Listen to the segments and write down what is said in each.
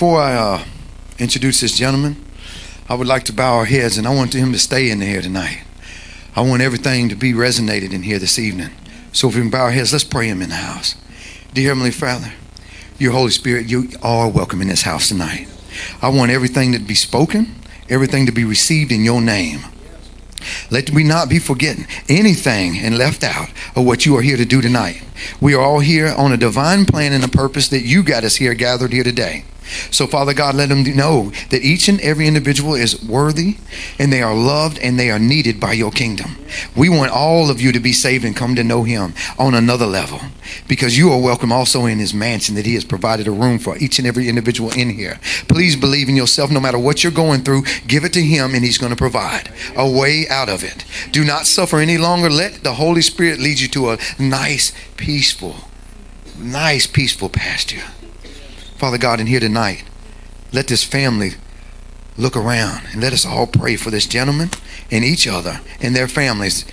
before I uh, introduce this gentleman, I would like to bow our heads and I want him to stay in here tonight. I want everything to be resonated in here this evening. So if we can bow our heads, let's pray him in the house. Dear Heavenly Father, your Holy Spirit, you are welcome in this house tonight. I want everything to be spoken, everything to be received in your name. Let me not be forgetting anything and left out of what you are here to do tonight. We are all here on a divine plan and a purpose that you got us here gathered here today. So, Father God, let them know that each and every individual is worthy and they are loved and they are needed by your kingdom. We want all of you to be saved and come to know Him on another level because you are welcome also in His mansion that He has provided a room for each and every individual in here. Please believe in yourself no matter what you're going through. Give it to Him and He's going to provide a way out of it. Do not suffer any longer. Let the Holy Spirit lead you to a nice, peaceful, nice, peaceful pasture. Father God, in here tonight, let this family look around and let us all pray for this gentleman and each other and their families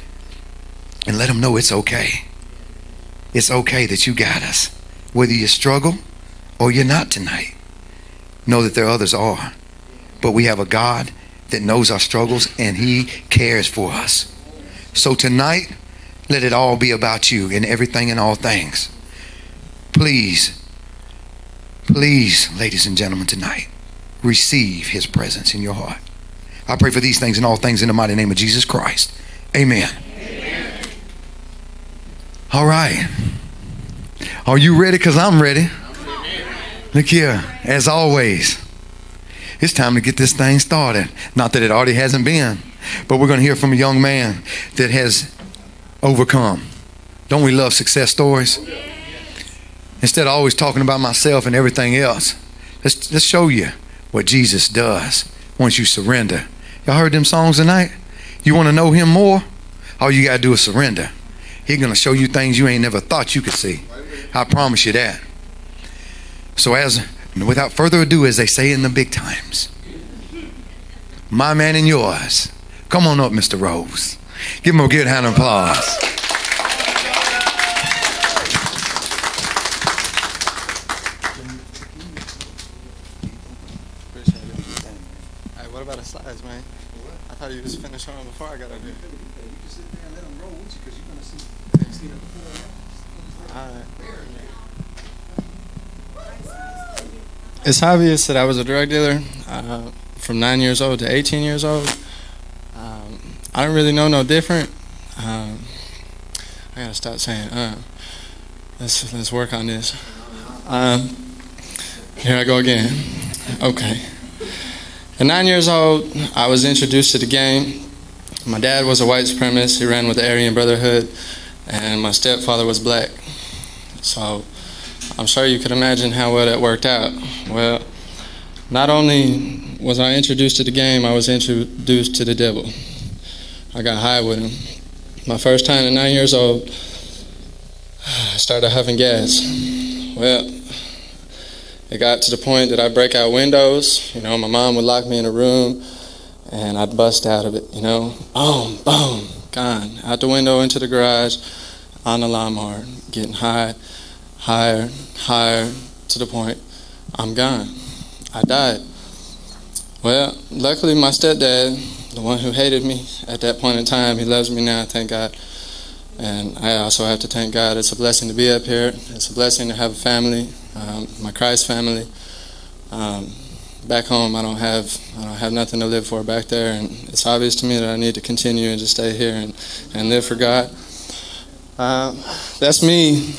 and let them know it's okay. It's okay that you got us. Whether you struggle or you're not tonight, know that there are others are. But we have a God that knows our struggles and He cares for us. So tonight, let it all be about you in everything and all things. Please Please, ladies and gentlemen, tonight, receive his presence in your heart. I pray for these things and all things in the mighty name of Jesus Christ. Amen. Amen. All right. Are you ready? Because I'm ready. Look here, as always, it's time to get this thing started. Not that it already hasn't been, but we're going to hear from a young man that has overcome. Don't we love success stories? Instead of always talking about myself and everything else, let's, let's show you what Jesus does once you surrender. Y'all heard them songs tonight? You want to know him more? All you got to do is surrender. He's going to show you things you ain't never thought you could see. I promise you that. So, as without further ado, as they say in the big times, my man and yours, come on up, Mr. Rose. Give him a good hand of applause. Finished on before I got up here. It's obvious that I was a drug dealer uh, from nine years old to 18 years old. Um, I don't really know no different. Um, I gotta stop saying, uh, let's, let's work on this. Um, here I go again. Okay. At nine years old, I was introduced to the game. My dad was a white supremacist. He ran with the Aryan Brotherhood, and my stepfather was black. So I'm sure you could imagine how well that worked out. Well, not only was I introduced to the game, I was introduced to the devil. I got high with him. My first time at nine years old, I started huffing gas. Well, it got to the point that I break out windows. You know, my mom would lock me in a room and I'd bust out of it, you know. Boom, boom, gone. Out the window into the garage, on the lawnmower, getting high, higher, higher, to the point I'm gone. I died. Well, luckily my stepdad, the one who hated me at that point in time, he loves me now, thank God. And I also have to thank God. It's a blessing to be up here. It's a blessing to have a family um, my Christ family. Um, back home, I don't have I don't have nothing to live for back there, and it's obvious to me that I need to continue and just stay here and, and live for God. Um, that's me.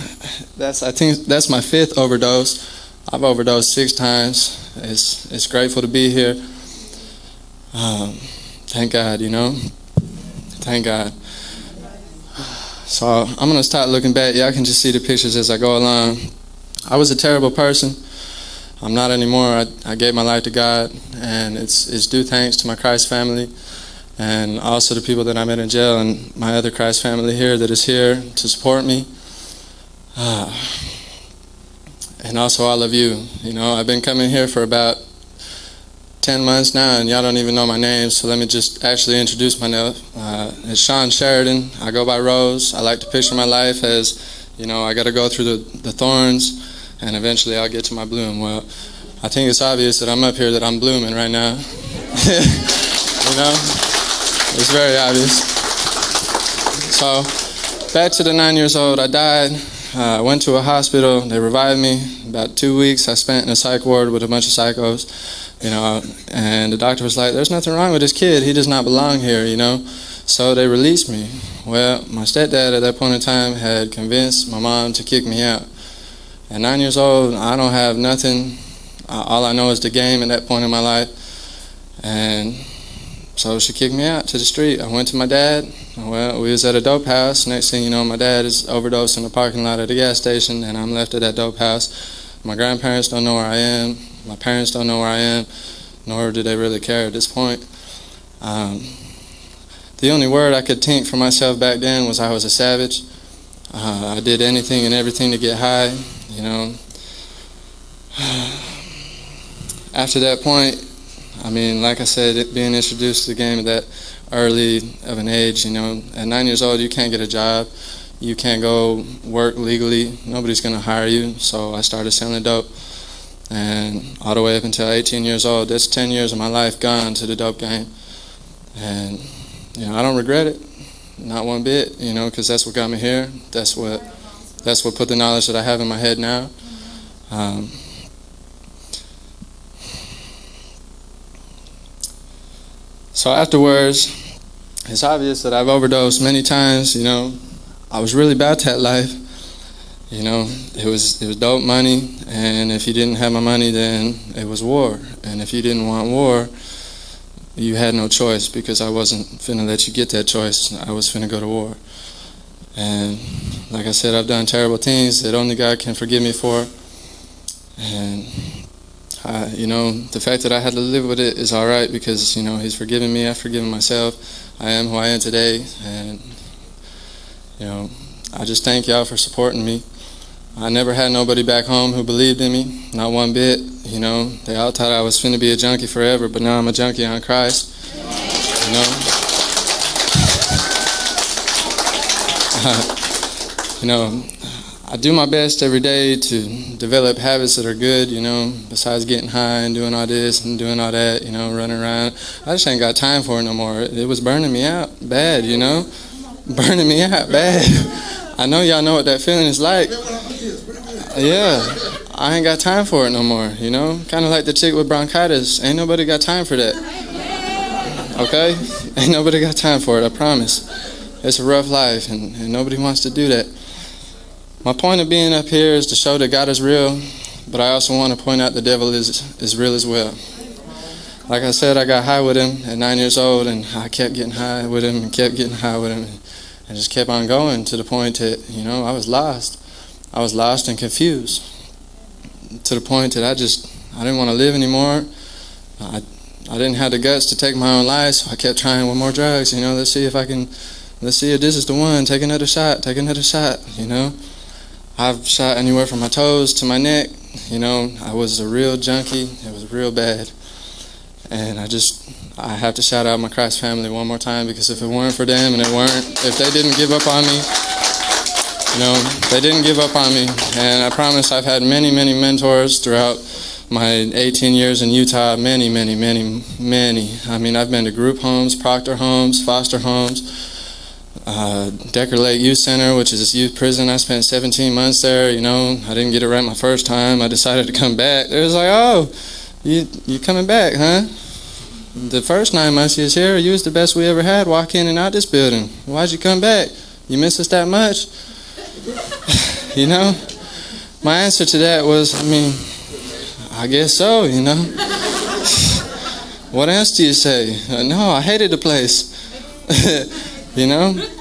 That's I think that's my fifth overdose. I've overdosed six times. It's it's grateful to be here. Um, thank God, you know. Thank God. So I'm gonna start looking back. Y'all can just see the pictures as I go along. I was a terrible person. I'm not anymore. I, I gave my life to God, and it's, it's due thanks to my Christ family and also the people that I met in jail and my other Christ family here that is here to support me. Uh, and also all of you. You know, I've been coming here for about 10 months now, and y'all don't even know my name, so let me just actually introduce myself. Uh, it's Sean Sheridan. I go by Rose. I like to picture my life as, you know, I got to go through the, the thorns and eventually I'll get to my bloom. Well, I think it's obvious that I'm up here that I'm blooming right now. you know, it's very obvious. So, back to the nine years old, I died. I uh, went to a hospital. They revived me. About two weeks, I spent in a psych ward with a bunch of psychos. You know, and the doctor was like, "There's nothing wrong with this kid. He does not belong here." You know, so they released me. Well, my stepdad at that point in time had convinced my mom to kick me out. At nine years old, I don't have nothing all I know is the game at that point in my life. And so she kicked me out to the street. I went to my dad. Well, we was at a dope house. Next thing you know, my dad is overdosed in the parking lot at the gas station, and I'm left at that dope house. My grandparents don't know where I am. My parents don't know where I am, nor do they really care at this point. Um, the only word I could think for myself back then was I was a savage. Uh, I did anything and everything to get high, you know. after that point, I mean, like I said, being introduced to the game at that early of an age, you know, at nine years old, you can't get a job. You can't go work legally. Nobody's to hire you. So I started selling dope. And all the way up until 18 years old, that's 10 years of my life gone to the dope game. And, you know, I don't regret it. Not one bit, you know, because that's what got me here. That's what, that's what put the knowledge that I have in my head now. Um, So afterwards, it's obvious that I've overdosed many times. You know, I was really about that life. You know, it was it was dope money, and if you didn't have my money, then it was war. And if you didn't want war, you had no choice because I wasn't finna let you get that choice. I was finna go to war. And like I said, I've done terrible things that only God can forgive me for. And uh, you know, the fact that I had to live with it is all right because, you know, He's forgiven me, I've forgiven myself. I am who I am today. And, you know, I just thank y'all for supporting me. I never had nobody back home who believed in me, not one bit. You know, they all thought I was finna be a junkie forever, but now I'm a junkie on Christ. You know? you know, I do my best every day to develop habits that are good, you know, besides getting high and doing all this and doing all that, you know, running around. I just ain't got time for it no more. It was burning me out bad, you know, burning me out bad. I know y'all know what that feeling is like. Yeah, I ain't got time for it no more, you know, kind of like the chick with bronchitis. Ain't nobody got time for that. Okay? Ain't nobody got time for it, I promise. It's a rough life, and, and nobody wants to do that. My point of being up here is to show that God is real, but I also want to point out the devil is, is real as well. Like I said, I got high with him at nine years old, and I kept getting high with him and kept getting high with him and just kept on going to the point that, you know, I was lost. I was lost and confused to the point that I just, I didn't want to live anymore. I, I didn't have the guts to take my own life, so I kept trying with more drugs, you know, let's see if I can, let's see if this is the one, take another shot, take another shot, you know. I've shot anywhere from my toes to my neck. You know, I was a real junkie. It was real bad. And I just, I have to shout out my Christ family one more time because if it weren't for them and it weren't, if they didn't give up on me, you know, they didn't give up on me. And I promise I've had many, many mentors throughout my 18 years in Utah. Many, many, many, many. I mean, I've been to group homes, Proctor homes, foster homes uh, Decker Lake Youth Center, which is a youth prison. I spent 17 months there. You know, I didn't get it right my first time. I decided to come back. It was like, oh, you you coming back, huh? The first nine months you was here, you was the best we ever had. Walk in and out this building. Why'd you come back? You miss us that much? you know, my answer to that was, I mean, I guess so. You know. what else do you say? Uh, no, I hated the place. you know.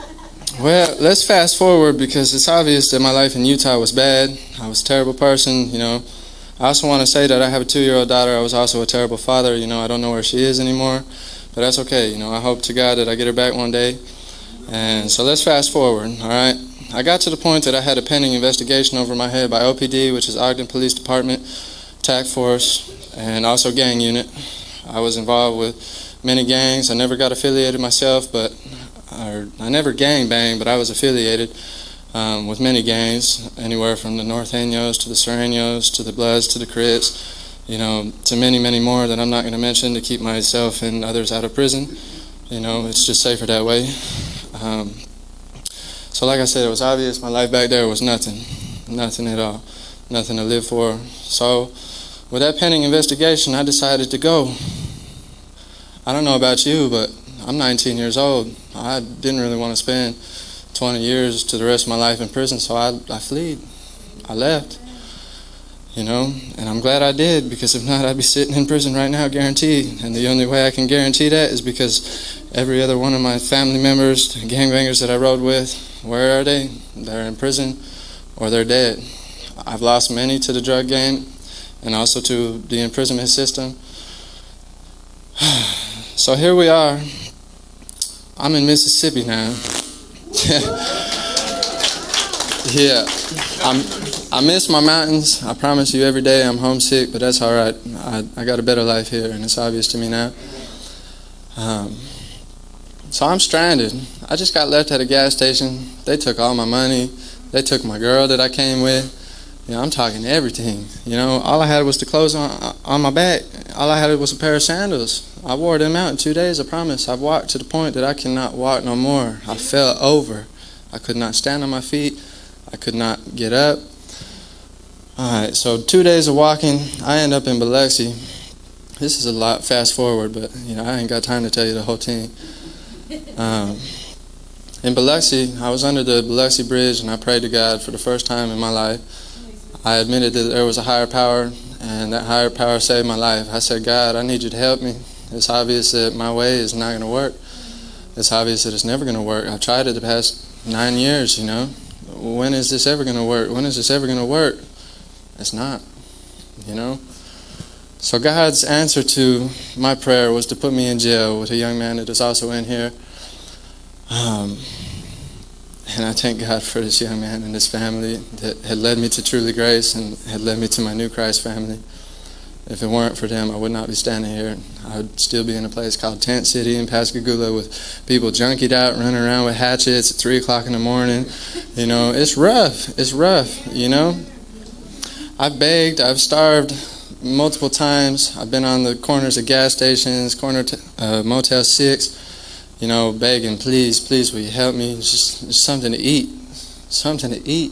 Well, let's fast forward because it's obvious that my life in Utah was bad. I was a terrible person, you know. I also want to say that I have a two-year-old daughter. I was also a terrible father. You know, I don't know where she is anymore, but that's okay. You know, I hope to God that I get her back one day. And so let's fast forward. All right. I got to the point that I had a pending investigation over my head by OPD, which is Ogden Police Department, TAC Force, and also gang unit. I was involved with many gangs. I never got affiliated myself, but or I never gang banged, but I was affiliated um, with many gangs, anywhere from the North Norteños to the Sureños to the Bloods to the Crips. you know, to many, many more that I'm not going to mention to keep myself and others out of prison. You know, it's just safer that way. Um, so, like I said, it was obvious my life back there was nothing, nothing at all, nothing to live for. So, with that pending investigation, I decided to go. I don't know about you, but I'm 19 years old. I didn't really want to spend 20 years to the rest of my life in prison, so I, I fled. I left. You know, and I'm glad I did because if not, I'd be sitting in prison right now, guaranteed. And the only way I can guarantee that is because every other one of my family members, gangbangers that I rode with, where are they? They're in prison or they're dead. I've lost many to the drug game and also to the imprisonment system. so here we are. I'm in Mississippi now. yeah, I'm. I miss my mountains. I promise you, every day I'm homesick, but that's all right. I, I got a better life here, and it's obvious to me now. Um, so I'm stranded. I just got left at a gas station. They took all my money. They took my girl that I came with. You know, I'm talking everything. You know, all I had was the clothes on on my back. All I had was a pair of sandals. I wore them out in two days. I promise. I've walked to the point that I cannot walk no more. I fell over. I could not stand on my feet. I could not get up. All right, so two days of walking, I end up in Biloxi. This is a lot fast forward, but you know I ain't got time to tell you the whole thing. Um, in Biloxi, I was under the Biloxi Bridge, and I prayed to God for the first time in my life. I admitted that there was a higher power, and that higher power saved my life. I said, God, I need you to help me. It's obvious that my way is not going to work. It's obvious that it's never going to work. I've tried it the past nine years, you know. When is this ever going to work? When is this ever going to work? It's not, you know? So God's answer to my prayer was to put me in jail with a young man that is also in here. Um, and I thank God for this young man and his family that had led me to Truly Grace and had led me to my new Christ family. If it weren't for them, I would not be standing here. I would still be in a place called Tent City in Pascagoula with people junkied out, running around with hatchets at 3 o'clock in the morning. You know, it's rough. It's rough, you know? I've begged, I've starved multiple times. I've been on the corners of gas stations, corner t- uh, Motel 6, you know, begging, please, please, will you help me? Just, just something to eat. Something to eat.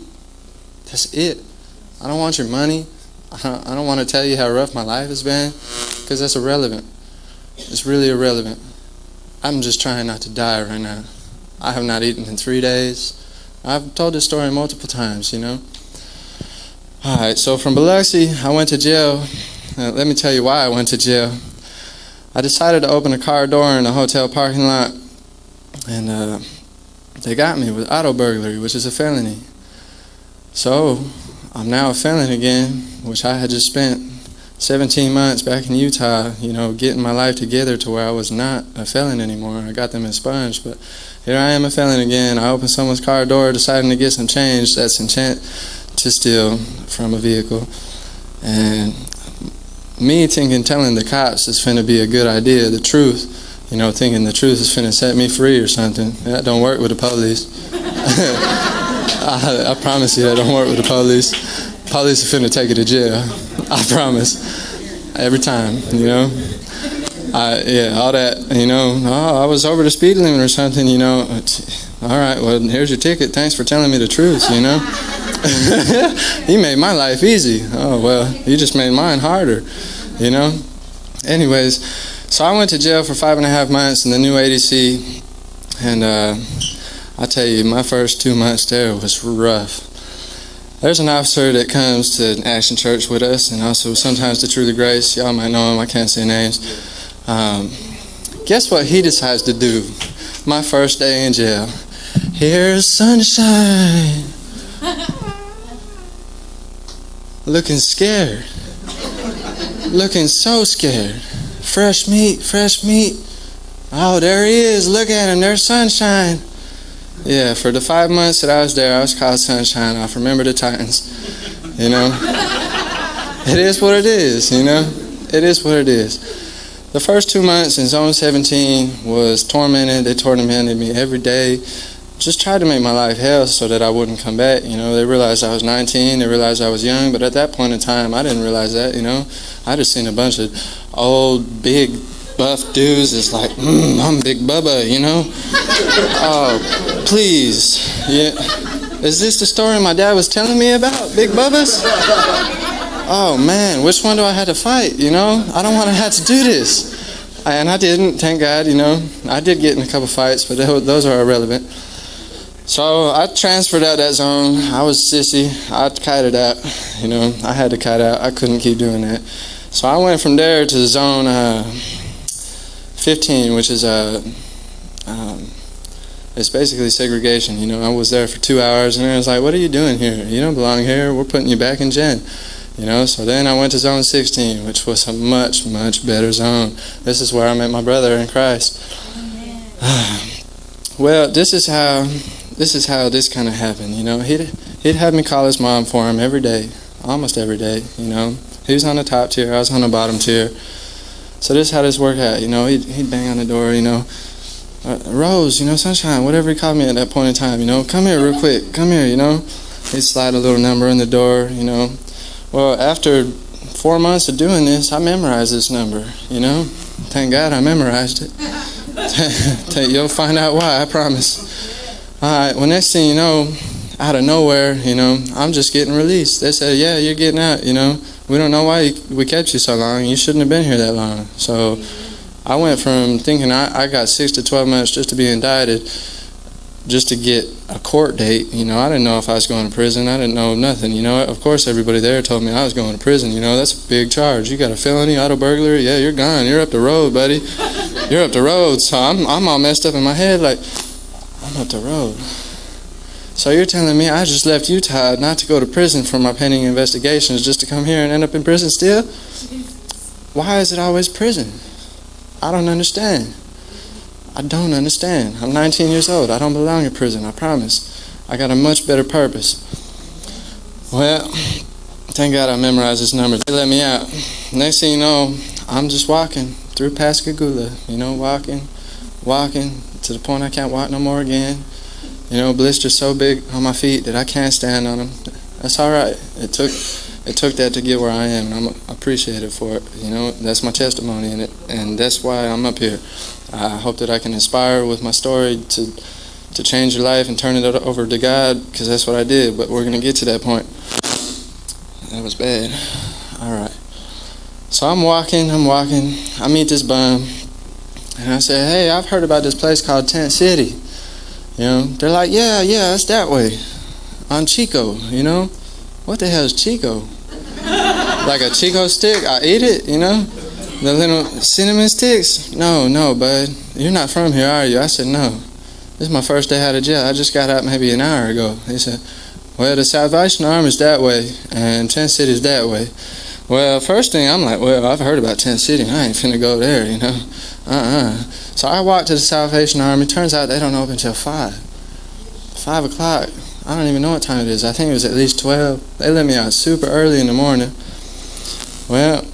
That's it. I don't want your money. I don't, I don't want to tell you how rough my life has been because that's irrelevant. It's really irrelevant. I'm just trying not to die right now. I have not eaten in three days. I've told this story multiple times, you know. All right, so from Biloxi, I went to jail. Uh, let me tell you why I went to jail. I decided to open a car door in a hotel parking lot, and uh, they got me with auto burglary, which is a felony. So I'm now a felon again, which I had just spent 17 months back in Utah, you know, getting my life together to where I was not a felon anymore. I got them expunged, but here I am a felon again. I opened someone's car door, deciding to get some change. That's intent to steal from a vehicle. And me thinking telling the cops is finna be a good idea, the truth, you know, thinking the truth is finna set me free or something. That don't work with the police. I, I, promise you that don't work with the police. Police are finna take you to jail. I promise. Every time, you know. I, yeah, all that, you know, oh, I was over the speed limit or something, you know. All right, well, here's your ticket. Thanks for telling me the truth, you know. he made my life easy. Oh, well, you just made mine harder, you know? Anyways, so I went to jail for five and a half months in the new ADC, and uh, I tell you, my first two months there was rough. There's an officer that comes to Action Church with us, and also sometimes to Truly Grace. Y'all might know him, I can't say names. Um, guess what he decides to do? My first day in jail. Here's sunshine looking scared. looking so scared. Fresh meat, fresh meat. Oh, there he is. Look at him. There's Sunshine. Yeah, for the five months that I was there, I was called Sunshine off Remember the Titans. You know? it is what it is, you know? It is what it is. The first two months in Zone 17 was tormented. They tormented me every day. Just tried to make my life hell so that I wouldn't come back. You know, they realized I was 19, they realized I was young, but at that point in time, I didn't realize that. You know, I just seen a bunch of old, big, buff dudes. It's like, mm, I'm Big Bubba. You know, oh, please, yeah. Is this the story my dad was telling me about, Big Bubba's? Oh man, which one do I have to fight? You know, I don't want to have to do this. And I didn't, thank God. You know, I did get in a couple fights, but those are irrelevant. So I transferred out that zone. I was sissy. I kited out. You know, I had to kite out. I couldn't keep doing that. So I went from there to zone uh, 15, which is a. Uh, um, it's basically segregation. You know, I was there for two hours, and I was like, "What are you doing here? You don't belong here. We're putting you back in gen." You know, so then I went to zone 16, which was a much, much better zone. This is where I met my brother in Christ. well, this is how this is how this kind of happened. You know, he'd he'd have me call his mom for him every day, almost every day. You know, he was on the top tier, I was on the bottom tier. So this is how this worked out. You know, he'd he'd bang on the door. You know, uh, Rose, you know, Sunshine, whatever he called me at that point in time. You know, come here real quick, come here. You know, he'd slide a little number in the door. You know, well after four months of doing this, I memorized this number. You know, thank God I memorized it. You'll find out why. I promise. All right, well, next thing you know, out of nowhere, you know, I'm just getting released. They said, yeah, you're getting out, you know. We don't know why we kept you so long. You shouldn't have been here that long. So I went from thinking I, I got six to 12 months just to be indicted, just to get a court date. You know, I didn't know if I was going to prison. I didn't know nothing. You know, of course, everybody there told me I was going to prison. You know, that's a big charge. You got a felony, auto burglary. Yeah, you're gone. You're up the road, buddy. You're up the road. So I'm, I'm all messed up in my head. Like, I'm up the road. So you're telling me I just left Utah not to go to prison for my pending investigations, just to come here and end up in prison still? Why is it always prison? I don't understand. I don't understand. I'm 19 years old. I don't belong in prison, I promise. I got a much better purpose. Well, thank God I memorized this number. They let me out. Next thing you know, I'm just walking through Pascagoula, you know, walking, walking, to the point I can't walk no more again. You know, blisters so big on my feet that I can't stand on them. That's all right. It took it took that to get where I am, and I'm appreciative for it. You know, that's my testimony in it, and that's why I'm up here. I hope that I can inspire with my story to to change your life and turn it over to God, because that's what I did. But we're gonna get to that point. That was bad. All right. So I'm walking. I'm walking. I meet this bum. And I said, hey, I've heard about this place called Tent City. You know, they're like, yeah, yeah, it's that way. On Chico, you know? What the hell is Chico? like a Chico stick? I eat it, you know? The little cinnamon sticks? No, no, bud. You're not from here, are you? I said, no. This is my first day out of jail. I just got out maybe an hour ago. He said, well, the Salvation Army is that way, and Tent City is that way. Well, first thing I'm like, well, I've heard about Tent City. I ain't finna go there, you know. Uh-uh. So I walked to the Salvation Army. Turns out they don't open until five. Five o'clock. I don't even know what time it is. I think it was at least twelve. They let me out super early in the morning. Well,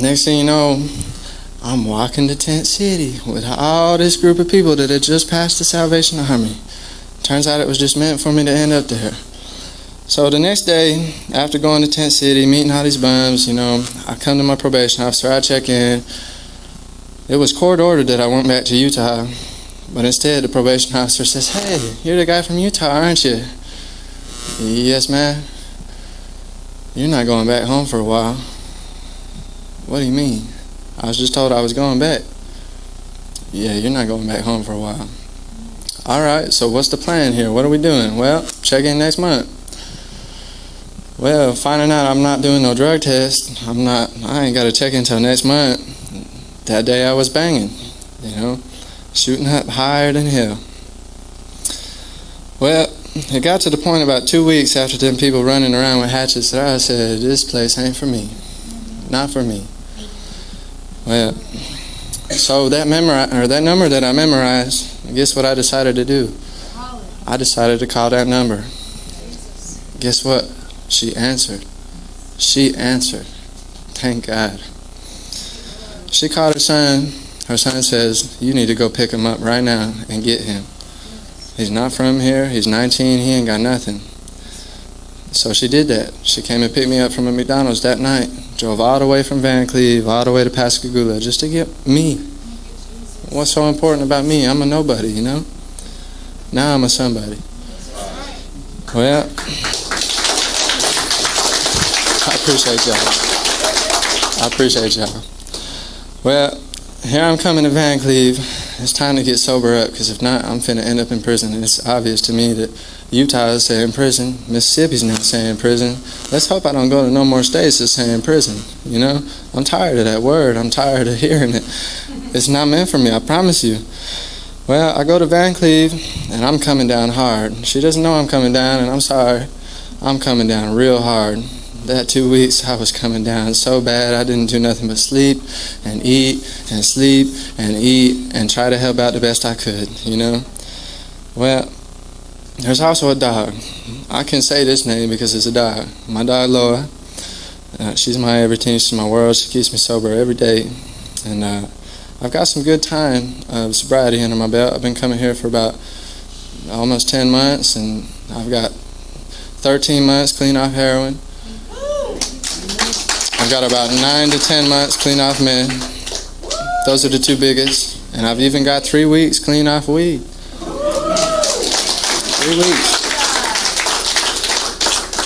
next thing you know, I'm walking to Tent City with all this group of people that had just passed the Salvation Army. Turns out it was just meant for me to end up there. So the next day, after going to Tent City, meeting all these bums, you know, I come to my probation officer, I check in. It was court ordered that I went back to Utah, but instead the probation officer says, Hey, you're the guy from Utah, aren't you? Yes, man. You're not going back home for a while. What do you mean? I was just told I was going back. Yeah, you're not going back home for a while. All right, so what's the plan here? What are we doing? Well, check in next month. Well, finding out I'm not doing no drug test, I'm not, I ain't got to check in until next month. That day I was banging, you know, shooting up higher than hell. Well, it got to the point about two weeks after them people running around with hatchets that I said, this place ain't for me. Not for me. Well, so that memori- or that number that I memorized, guess what I decided to do? I decided to call that number. Guess what? She answered. She answered. Thank God. She called her son. Her son says, You need to go pick him up right now and get him. He's not from here. He's 19. He ain't got nothing. So she did that. She came and picked me up from a McDonald's that night. Drove all the way from Vancleave, all the way to Pascagoula, just to get me. What's so important about me? I'm a nobody, you know? Now I'm a somebody. Well, I appreciate y'all. I appreciate y'all. Well, here I'm coming to Vancleave. It's time to get sober up because if not, I'm finna end up in prison. And it's obvious to me that Utah is saying prison, Mississippi's now saying prison. Let's hope I don't go to no more states that's saying prison. You know, I'm tired of that word. I'm tired of hearing it. It's not meant for me. I promise you. Well, I go to Vancleave and I'm coming down hard. She doesn't know I'm coming down, and I'm sorry. I'm coming down real hard. That two weeks I was coming down so bad I didn't do nothing but sleep and eat and sleep and eat and try to help out the best I could, you know? Well, there's also a dog. I can say this name because it's a dog. My dog Laura. Uh, she's my everything. She's my world. She keeps me sober every day, and uh, I've got some good time of sobriety under my belt. I've been coming here for about almost 10 months, and I've got 13 months clean off heroin. I've got about 9 to 10 months clean off meth. Those are the two biggest. And I've even got three weeks clean off weed. Three weeks.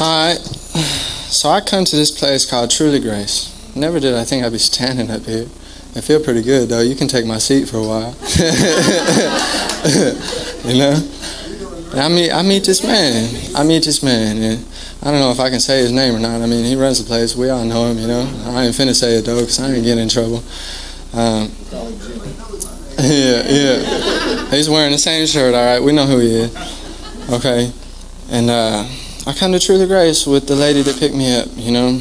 Alright. So I come to this place called Truly Grace. Never did I think I'd be standing up here. I feel pretty good though. You can take my seat for a while. you know? And I meet I meet this man. I meet this man and I don't know if I can say his name or not. I mean, he runs the place. We all know him, you know. I ain't finna say it though, cause I ain't getting in trouble. Um, yeah, yeah. He's wearing the same shirt. All right, we know who he is. Okay, and uh, I come to Truly Grace with the lady that picked me up. You know,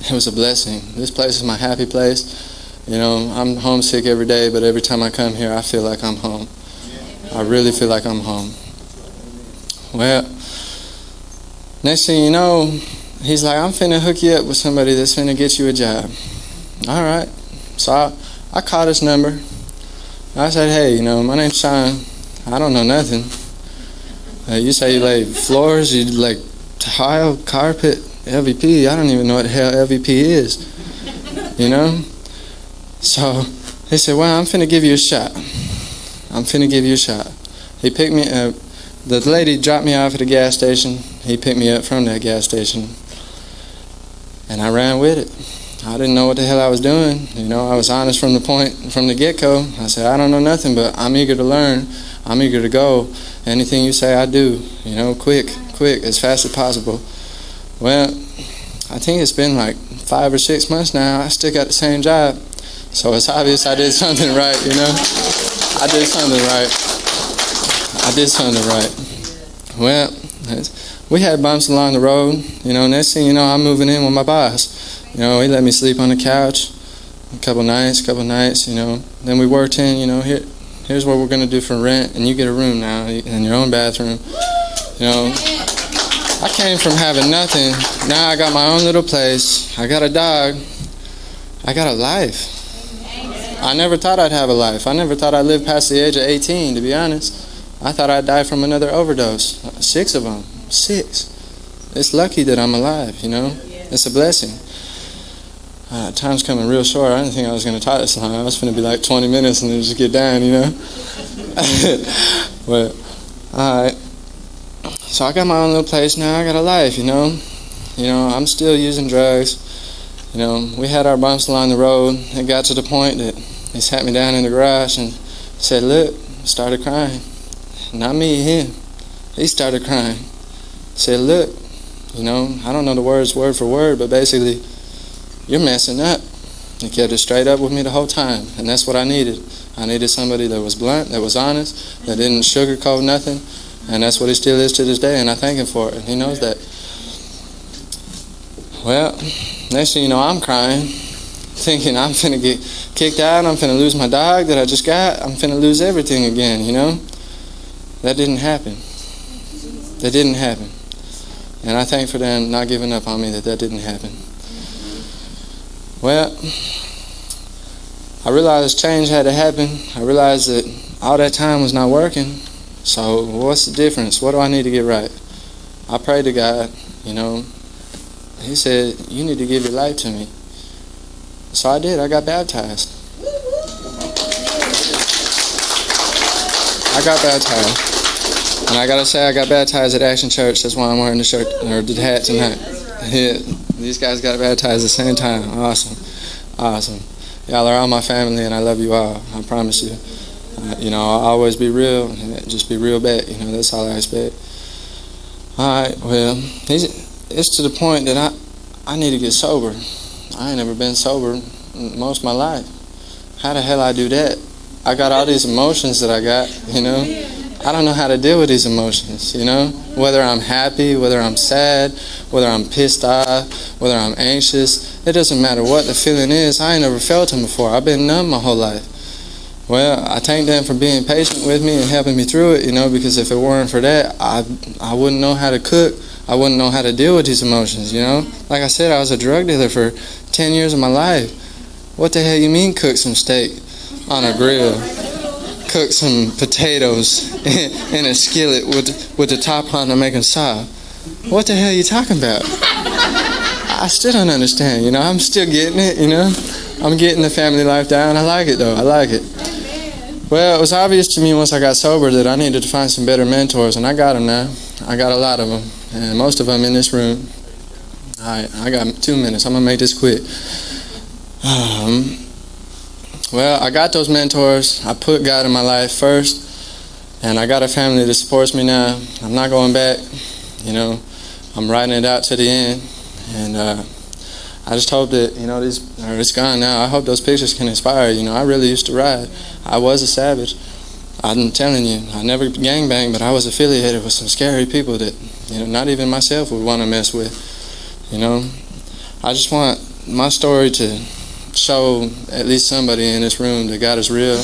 it was a blessing. This place is my happy place. You know, I'm homesick every day, but every time I come here, I feel like I'm home. I really feel like I'm home. Well, next thing you know, he's like, I'm finna hook you up with somebody that's finna get you a job. All right. So I, I called his number. I said, hey, you know, my name's Sean. I don't know nothing. Uh, you say you lay floors, you like tile, carpet, LVP. I don't even know what the hell LVP is. You know? So he said, well, I'm finna give you a shot. I'm finna give you a shot. He picked me up. The lady dropped me off at the gas station. He picked me up from that gas station. And I ran with it. I didn't know what the hell I was doing. You know, I was honest from the point, from the get-go. I said, I don't know nothing, but I'm eager to learn. I'm eager to go. Anything you say, I do. You know, quick, quick, as fast as possible. Well, I think it's been like five or six months now. I still got the same job. So it's obvious I did something right, you know? I did something right. I did something right. Well, we had bumps along the road. You know, next thing you know, I'm moving in with my boss. You know, he let me sleep on the couch a couple nights, a couple nights, you know. Then we worked in, you know, here, here's what we're going to do for rent, and you get a room now in your own bathroom. You know, I came from having nothing. Now I got my own little place. I got a dog. I got a life. I never thought I'd have a life. I never thought I'd live past the age of 18, to be honest. I thought I'd die from another overdose. Six of them. Six. It's lucky that I'm alive, you know? It's a blessing. Uh, time's coming real short. I didn't think I was going to talk this long. I was going to be like 20 minutes and then just get down, you know? but, alright. So I got my own little place now. I got a life, you know? You know, I'm still using drugs. You know, we had our bumps along the road. It got to the point that he sat me down in the garage and said, Look, started crying. Not me, him. He started crying. Said, Look, you know, I don't know the words word for word, but basically, you're messing up. He kept it straight up with me the whole time, and that's what I needed. I needed somebody that was blunt, that was honest, that didn't sugarcoat nothing, and that's what he still is to this day, and I thank him for it. He knows that. Well, next thing you know, I'm crying, thinking I'm finna get kicked out, I'm finna lose my dog that I just got, I'm finna lose everything again, you know? That didn't happen. That didn't happen. And I thank for them not giving up on me that that didn't happen. Well, I realized change had to happen. I realized that all that time was not working. So what's the difference? What do I need to get right? I prayed to God, you know. He said, You need to give your life to me. So I did. I got baptized. I got baptized. And I gotta say, I got baptized at Action Church. That's why I'm wearing the shirt or the hat tonight. Yeah, these guys got baptized at the same time. Awesome, awesome. Y'all are all my family, and I love you all. I promise you. Uh, you know, I'll always be real, and just be real back. You know, that's all I expect. All right. Well, it's to the point that I I need to get sober. I ain't never been sober most of my life. How the hell I do that? I got all these emotions that I got, you know. I don't know how to deal with these emotions, you know. Whether I'm happy, whether I'm sad, whether I'm pissed off, whether I'm anxious, it doesn't matter what the feeling is. I ain't never felt them before. I've been numb my whole life. Well, I thank them for being patient with me and helping me through it, you know, because if it weren't for that, I I wouldn't know how to cook. I wouldn't know how to deal with these emotions, you know. Like I said, I was a drug dealer for 10 years of my life. What the hell you mean cook some steak? on a grill, cook some potatoes in a skillet with with the top on to make them soft. What the hell are you talking about? I still don't understand. You know, I'm still getting it. You know, I'm getting the family life down. I like it though. I like it. Well, it was obvious to me once I got sober that I needed to find some better mentors, and I got them now. I got a lot of them, and most of them in this room. All right, I got two minutes. I'm gonna make this quick. Um, well, I got those mentors. I put God in my life first, and I got a family that supports me now. I'm not going back. You know, I'm riding it out to the end, and uh, I just hope that you know this or it's gone now. I hope those pictures can inspire. You know, I really used to ride. I was a savage. I'm telling you, I never gangbanged, but I was affiliated with some scary people that you know not even myself would want to mess with. You know, I just want my story to show at least somebody in this room that God is real,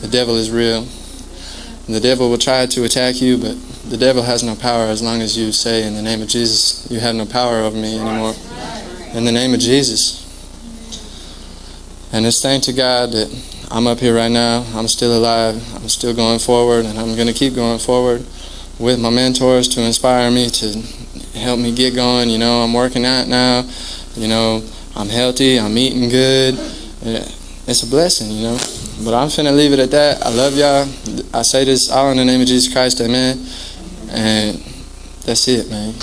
the devil is real. And the devil will try to attack you, but the devil has no power as long as you say, In the name of Jesus, you have no power over me anymore. In the name of Jesus. And it's thank to God that I'm up here right now. I'm still alive. I'm still going forward, and I'm going to keep going forward with my mentors to inspire me to help me get going. You know, I'm working out now. You know, I'm healthy, I'm eating good. Eh, it's a blessing, you know. But I'm finna leave it at that. I love y'all. I say this all in the name of Jesus Christ, amen. And that's it, man.